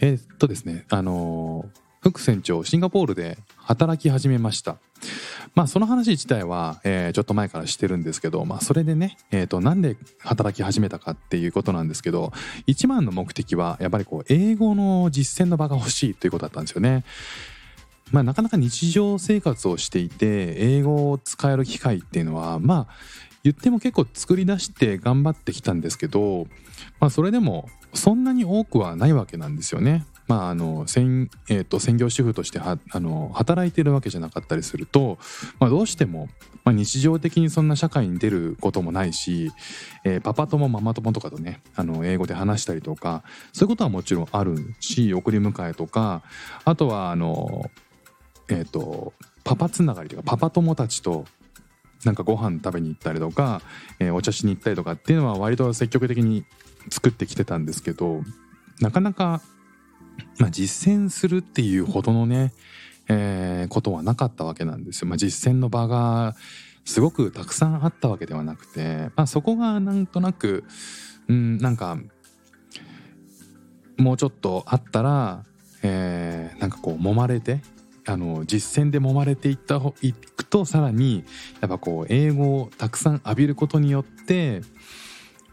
えーっとですねあのー副船長シンガポールで働き始めましたまあその話自体は、えーちょっと前からしてるんですけど、まあ、それでね、えー、となんで働き始めたかっていうことなんですけど一番の目的はやっぱりこう英語の実践の場が欲しいということだったんですよね。まあ、なかなか日常生活をしていて英語を使える機会っていうのはまあ言っても結構作り出して頑張ってきたんですけど、まあ、それでもそんなに多くはないわけなんですよね。まああの専えー、と専業主婦としてはあの働いてるわけじゃなかったりすると、まあ、どうしても、まあ、日常的にそんな社会に出ることもないし、えーパパ友ママ友とかとねあの英語で話したりとかそういうことはもちろんあるし送り迎えとかあとはあのえっ、とパパつながりというかパパ友たちとなんかご飯食べに行ったりとか、えーお茶しに行ったりとかっていうのは割と積極的に作ってきてたんですけどなかなか、まあ、実践するっていうほどのね、えーことはなかったわけなんですよ。まあ、実践の場がすごくたくさんあったわけではなくて、まあ、そこがなんとなくうんなんかもうちょっとあったら、えーなんかこう揉まれてあの実践で揉まれていったいくとさらにやっぱこう英語をたくさん浴びることによって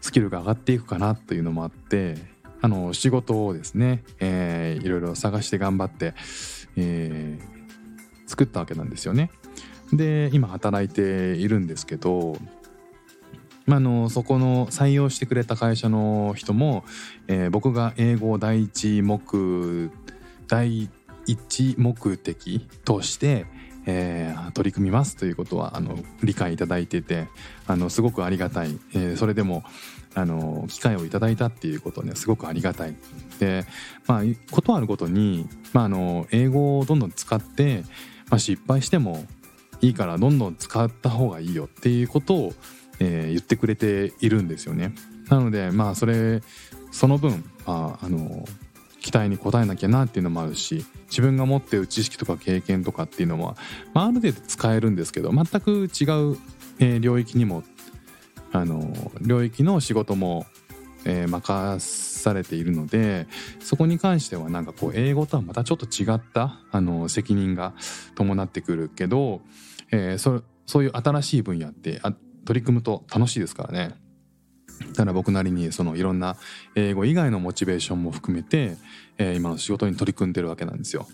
スキルが上がっていくかなというのもあってあの仕事をですね、えーいろいろ探して頑張って、えー作ったわけなんですよね。で今働いているんですけど、まあ、のそこの採用してくれた会社の人も、えー僕が英語を第一目第一目的として、えー取り組みますということはあの理解いただいててあのすごくありがたい、えーそれでもあの機会をいただいたっていうことねすごくありがたい。でまあことあるごとに、まあ、あの英語をどんどん使って、まあ、失敗してもいいからどんどん使った方がいいよっていうことを、えー言ってくれているんですよね。なのでまあそれその分、まあ、あの期待に応えなきゃなっていうのもあるし自分が持っている知識とか経験とかっていうのは、まあ、ある程度使えるんですけど全く違う、えー領域にもあの領域の仕事も、えー任されているのでそこに関してはなんかこう英語とはまたちょっと違ったあの責任が伴ってくるけど、えーそそういう新しい分野ってあ取り組むと楽しいですからね。だから僕なりにそのいろんな英語以外のモチベーションも含めて、えー今の仕事に取り組んでるわけなんですよ。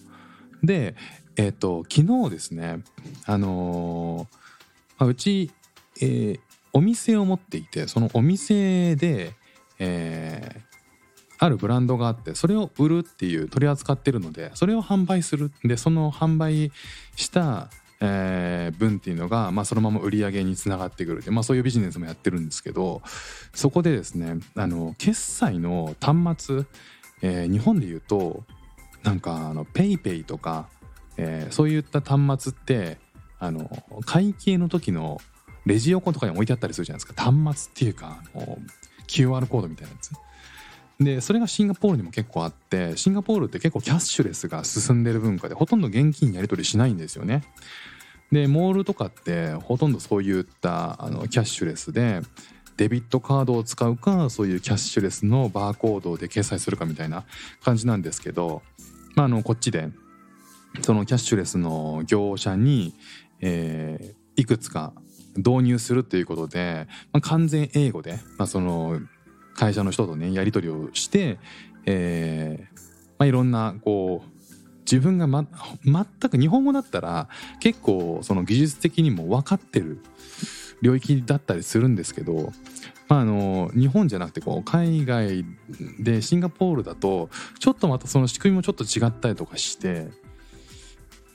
で、えっと昨日ですね、あのーまあうち、えーお店を持っていてそのお店で、えあるブランドがあってそれを売るっていう取り扱ってるのでそれを販売するでその販売した、えー分っていうのが、まあ、そのまま売り上げにつながってくるで、まあ、そういうビジネスもやってるんですけどそこでですねあの決済の端末、えー日本で言うとなんかあのペイペイとか、えーそういった端末ってあの会計の時のレジ横とかに置いてあったりするじゃないですか端末っていうかあの QR コードみたいなやつ。でそれがシンガポールにも結構あってシンガポールって結構キャッシュレスが進んでる文化でほとんど現金やり取りしないんですよね。でモールとかってほとんどそういったあのキャッシュレスでデビットカードを使うかそういうキャッシュレスのバーコードで決済するかみたいな感じなんですけど、まあ、あのこっちでそのキャッシュレスの業者に、えーいくつか導入するということで、まあ、完全英語で、まあ、その会社の人とねやり取りをして、えーまあ、いろんなこう自分が、ま、全く日本語だったら結構その技術的にも分かってる領域だったりするんですけど、まあ、あの日本じゃなくてこう海外でシンガポールだとちょっとまたその仕組みもちょっと違ったりとかして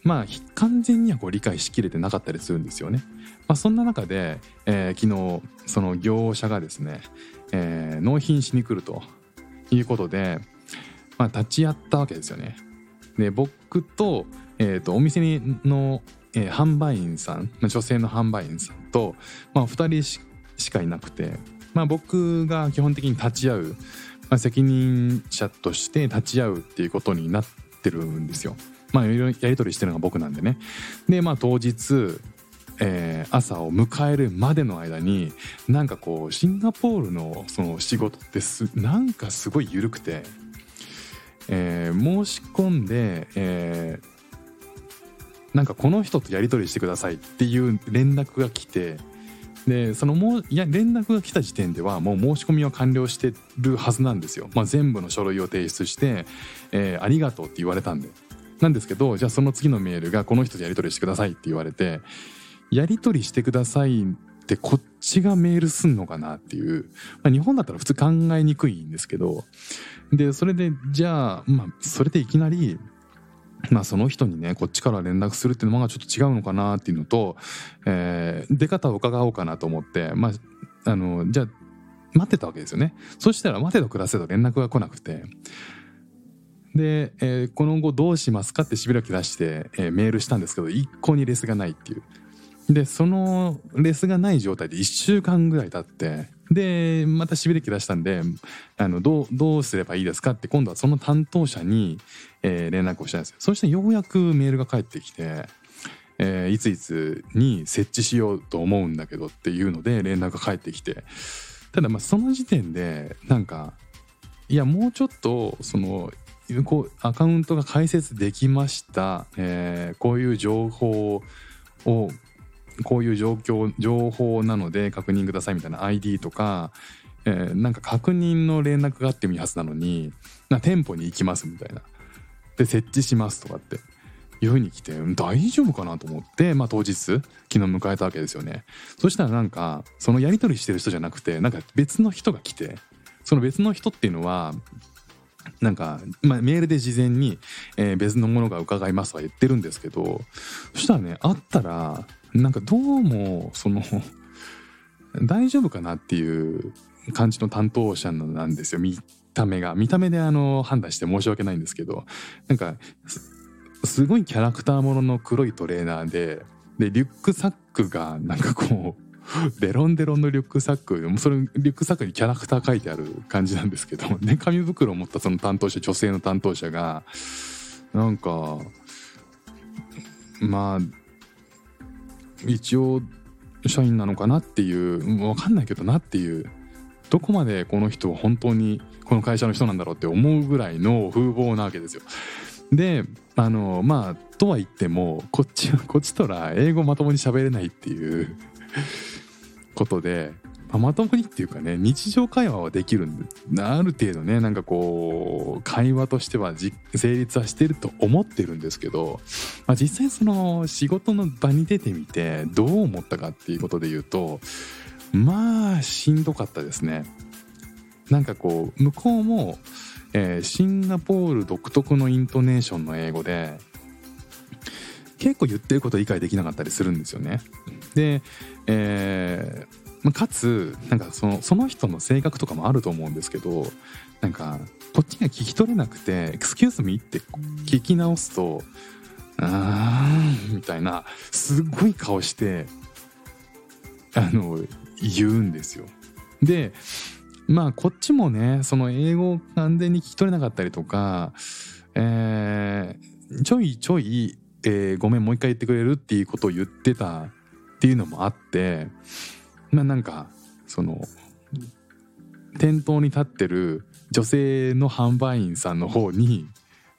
まあ完全にはこう理解しきれてなかったりするんですよね。まあ、そんな中で、えー昨日その業者がですね、えー納品しに来るということで、まあ、立ち会ったわけですよね。で僕と,、えー、とお店の、えー販売員さん女性の販売員さんと、まあ、2人ししかいなくて、まあ、僕が基本的に立ち会う、まあ、責任者として立ち会うっていうことになってるんですよ。まあいろいろやり取りしてるのが僕なんでね。でまあ当日えー朝を迎えるまでの間になんかこうシンガポールのその仕事ってすなんかすごい緩くて、えー申し込んで、えーなんかこの人とやり取りしてくださいっていう連絡が来てでそのもいや連絡が来た時点ではもう申し込みは完了してるはずなんですよ、まあ、全部の書類を提出して、えーありがとうって言われたんで。なんですけどじゃあその次のメールがこの人とやり取りしてくださいって言われてやり取りしてくださいってこっちがメールすんのかなっていう、まあ、日本だったら普通考えにくいんですけど。でそれでじゃあ、まあ、それでいきなりまあその人にねこっちから連絡するっていうのがちょっと違うのかなっていうのと、えー出方を伺おうかなと思ってまああのじゃあ待ってたわけですよね。そしたら待てど暮らせど連絡が来なくて。で、えーこの後どうしますかってしびらき出して、えーメールしたんですけど一向にレスがないっていう。でそのレスがない状態で1週間ぐらい経ってでまたしびれき出したんであのどうどうすればいいですかって今度はその担当者に、えー連絡をしたんですよ。そしてようやくメールが返ってきて、えーいついつに設置しようと思うんだけどっていうので連絡が返ってきて。ただまあその時点でなんかいやもうちょっとそのこうアカウントが開設できました、えーこういう情報をこういう状況情報なので確認くださいみたいな ID とか、えーなんか確認の連絡があってもいいはずなのにな店舗に行きますみたいな。で設置しますとかっていうふうに来て大丈夫かなと思って、まあ、当日昨日迎えたわけですよね。そしたらなんかそのやり取りしてる人じゃなくてなんか別の人が来てその別の人っていうのはなんか、まあ、メールで事前に、えー別のものが伺いますとは言ってるんですけどそしたらね会ったらなんかどうもその 大丈夫かなっていう感じの担当者なんですよ見た目が。見た目であの判断して申し訳ないんですけど。なんかすごいキャラクターものの黒いトレーナーででリュックサックがなんかこう デロンデロンのリュックサックそれリュックサックにキャラクター書いてある感じなんですけど。で紙袋を持ったその担当者女性の担当者がなんかまあ一応社員なのかなっていう分かんないけどなっていうどこまでこの人は本当にこの会社の人なんだろうって思うぐらいの風貌なわけですよ。であのまあとは言ってもこっちこっちとら英語まともに喋れないっていうことで、まあまともにっていうかね日常会話はできるんである程度ねなんかこう会話としては成立はしてると思ってるんですけど、まあ、実際その仕事の場に出てみてどう思ったかっていうことで言うとまあしんどかったですね。なんかこう向こうも、えーシンガポール独特のイントネーションの英語で結構言ってること理解できなかったりするんですよね。で、えーまあかつなんかそのその人の性格とかもあると思うんですけどなんかこっちが聞き取れなくて「Excuse me」って聞き直すと「あーん」みたいなすっごい顔してあの言うんですよ。でまあこっちもねその英語を完全に聞き取れなかったりとか、えーちょいちょい、えーごめんもう一回言ってくれる?」っていうことを言ってたっていうのもあってまあなんかその店頭に立ってる女性の販売員さんの方に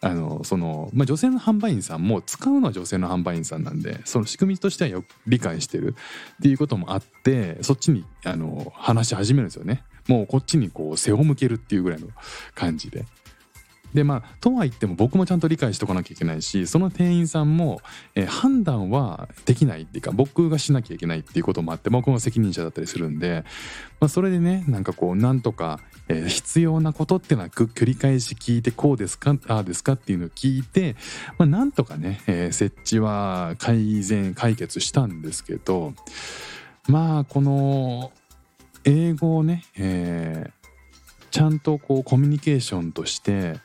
あのその、まあ、女性の販売員さんも使うのは女性の販売員さんなんでその仕組みとしてはよく理解してるっていうこともあってそっちにあの話し始めるんですよねもうこっちにこう背を向けるっていうぐらいの感じで。でまあとは言っても僕もちゃんと理解しておかなきゃいけないしその店員さんも、えー判断はできないっていうか僕がしなきゃいけないっていうこともあって僕が責任者だったりするんで、まあ、それでねなんかこうなんとか、えー必要なことっていうのは繰り返し聞いてこうですかああですかっていうのを聞いて、まあ、なんとかね、えー設置は改善解決したんですけどまあこの英語をね、えーちゃんとこうコミュニケーションとして、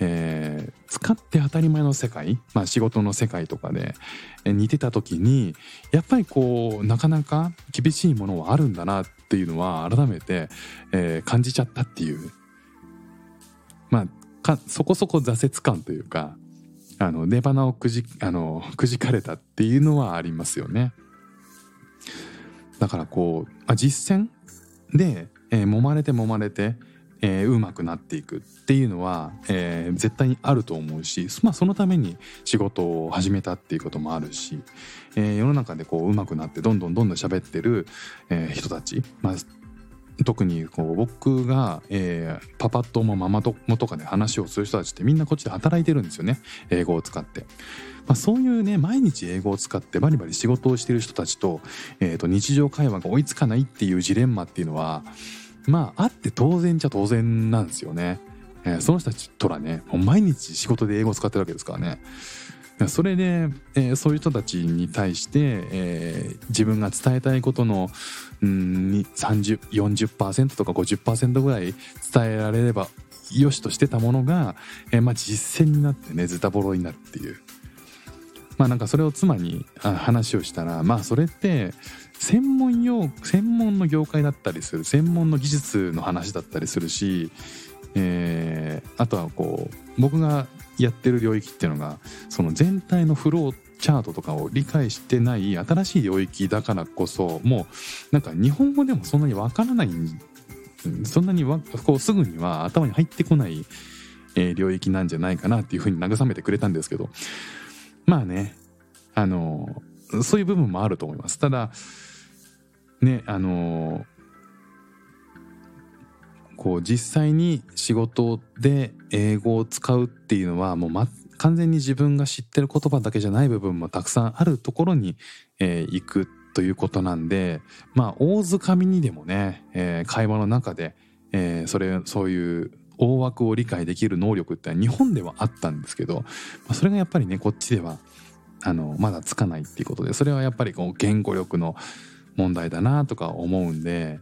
えー使って当たり前の世界、まあ、仕事の世界とかでえー似てた時にやっぱりこうなかなか厳しいものはあるんだなっていうのは改めて、えー感じちゃったっていうまあかそこそこ挫折感というかあの出花をくじあのくじかれたっていうのはありますよね。だからこうあ実践で、えー揉まれて揉まれて、えーうまくなっていくっていうのは、えー絶対にあると思うし、まあ、そのために仕事を始めたっていうこともあるし、えー世の中でこううまくなってどんどんどんどん喋ってる、えー人たち、まあ、特にこう僕が、えーパパ友もママ友とかで話をする人たちってみんなこっちで働いてるんですよね英語を使って。まあ、そういうね毎日英語を使ってバリバリ仕事をしてる人たちと,、えーと日常会話が追いつかないっていうジレンマっていうのはまああって当然じゃ当然なんですよね。えーその人たちとらねもう毎日仕事で英語を使ってるわけですからね。それで、えーそういう人たちに対して、えー自分が伝えたいことのうん30 40%とか50%ぐらい伝えられればよしとしてたものが、えーまあ、実践になってねズタボロになるっていう。まあなんかそれを妻に話をしたらまあそれって専門用専門の業界だったりする専門の技術の話だったりするし、えーあとはこう僕がやってる領域っていうのがその全体のフローチャートとかを理解してない新しい領域だからこそもうなんか日本語でもそんなにわからないそんなにわこうすぐには頭に入ってこない、えー領域なんじゃないかなっていうふうに慰めてくれたんですけどまあねあのそういう部分もあると思います。ただねあのこう実際に仕事で英語を使うっていうのはもう、ま、完全に自分が知ってる言葉だけじゃない部分もたくさんあるところに、えー行くということなんでまあ大づかみにでもね、えー会話の中で、えーそれそういう大枠を理解できる能力って日本ではあったんですけど、まあそれがやっぱりねこっちではあのまだつかないっていうことでそれはやっぱりこう言語力の問題だなとか思うんで、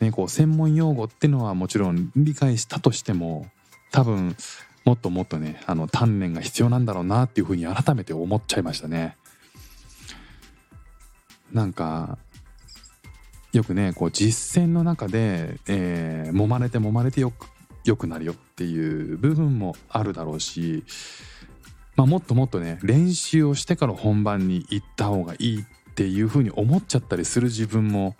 ね、こう専門用語っていうのはもちろん理解したとしても多分もっともっとねあの鍛錬が必要なんだろうなっていうふうに改めて思っちゃいましたね。なんかよくねこう実践の中で、えー揉まれて揉まれてよくよくなるよっていう部分もあるだろうし、まあ、もっともっとね練習をしてから本番に行った方がいいっていうふうに思っちゃったりする自分も、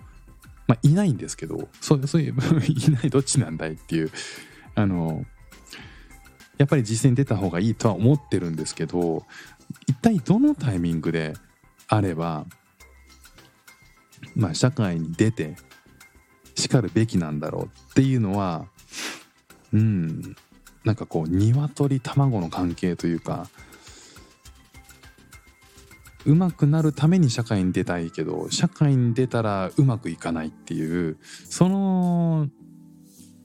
まあ、いないんですけどそうそういう いないどっちなんだいっていうあのやっぱり実践に出た方がいいとは思ってるんですけど一体どのタイミングであればまあ社会に出てしかるべきなんだろうっていうのはうんなんかこう鶏卵の関係というかうまくなるために社会に出たいけど社会に出たらうまくいかないっていうその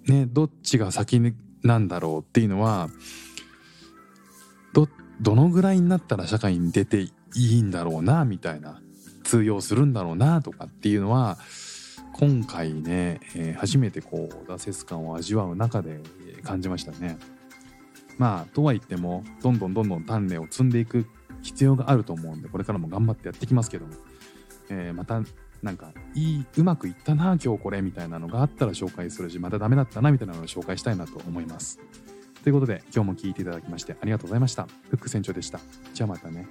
ねどっちが先なんだろうっていうのはどどのぐらいになったら社会に出ていいんだろうなみたいな通用するんだろうなとかっていうのは今回ね、えー初めてこう挫折感を味わう中で感じましたね。まあとは言ってもどんどんどんどん鍛錬を積んでいく必要があると思うんでこれからも頑張ってやってきますけども、えーまたなんかいいうまくいったな今日これみたいなのがあったら紹介するしまたダメだったなみたいなのを紹介したいなと思います。ということで今日も聞いていただきましてありがとうございました。フック船長でした。じゃあまたね。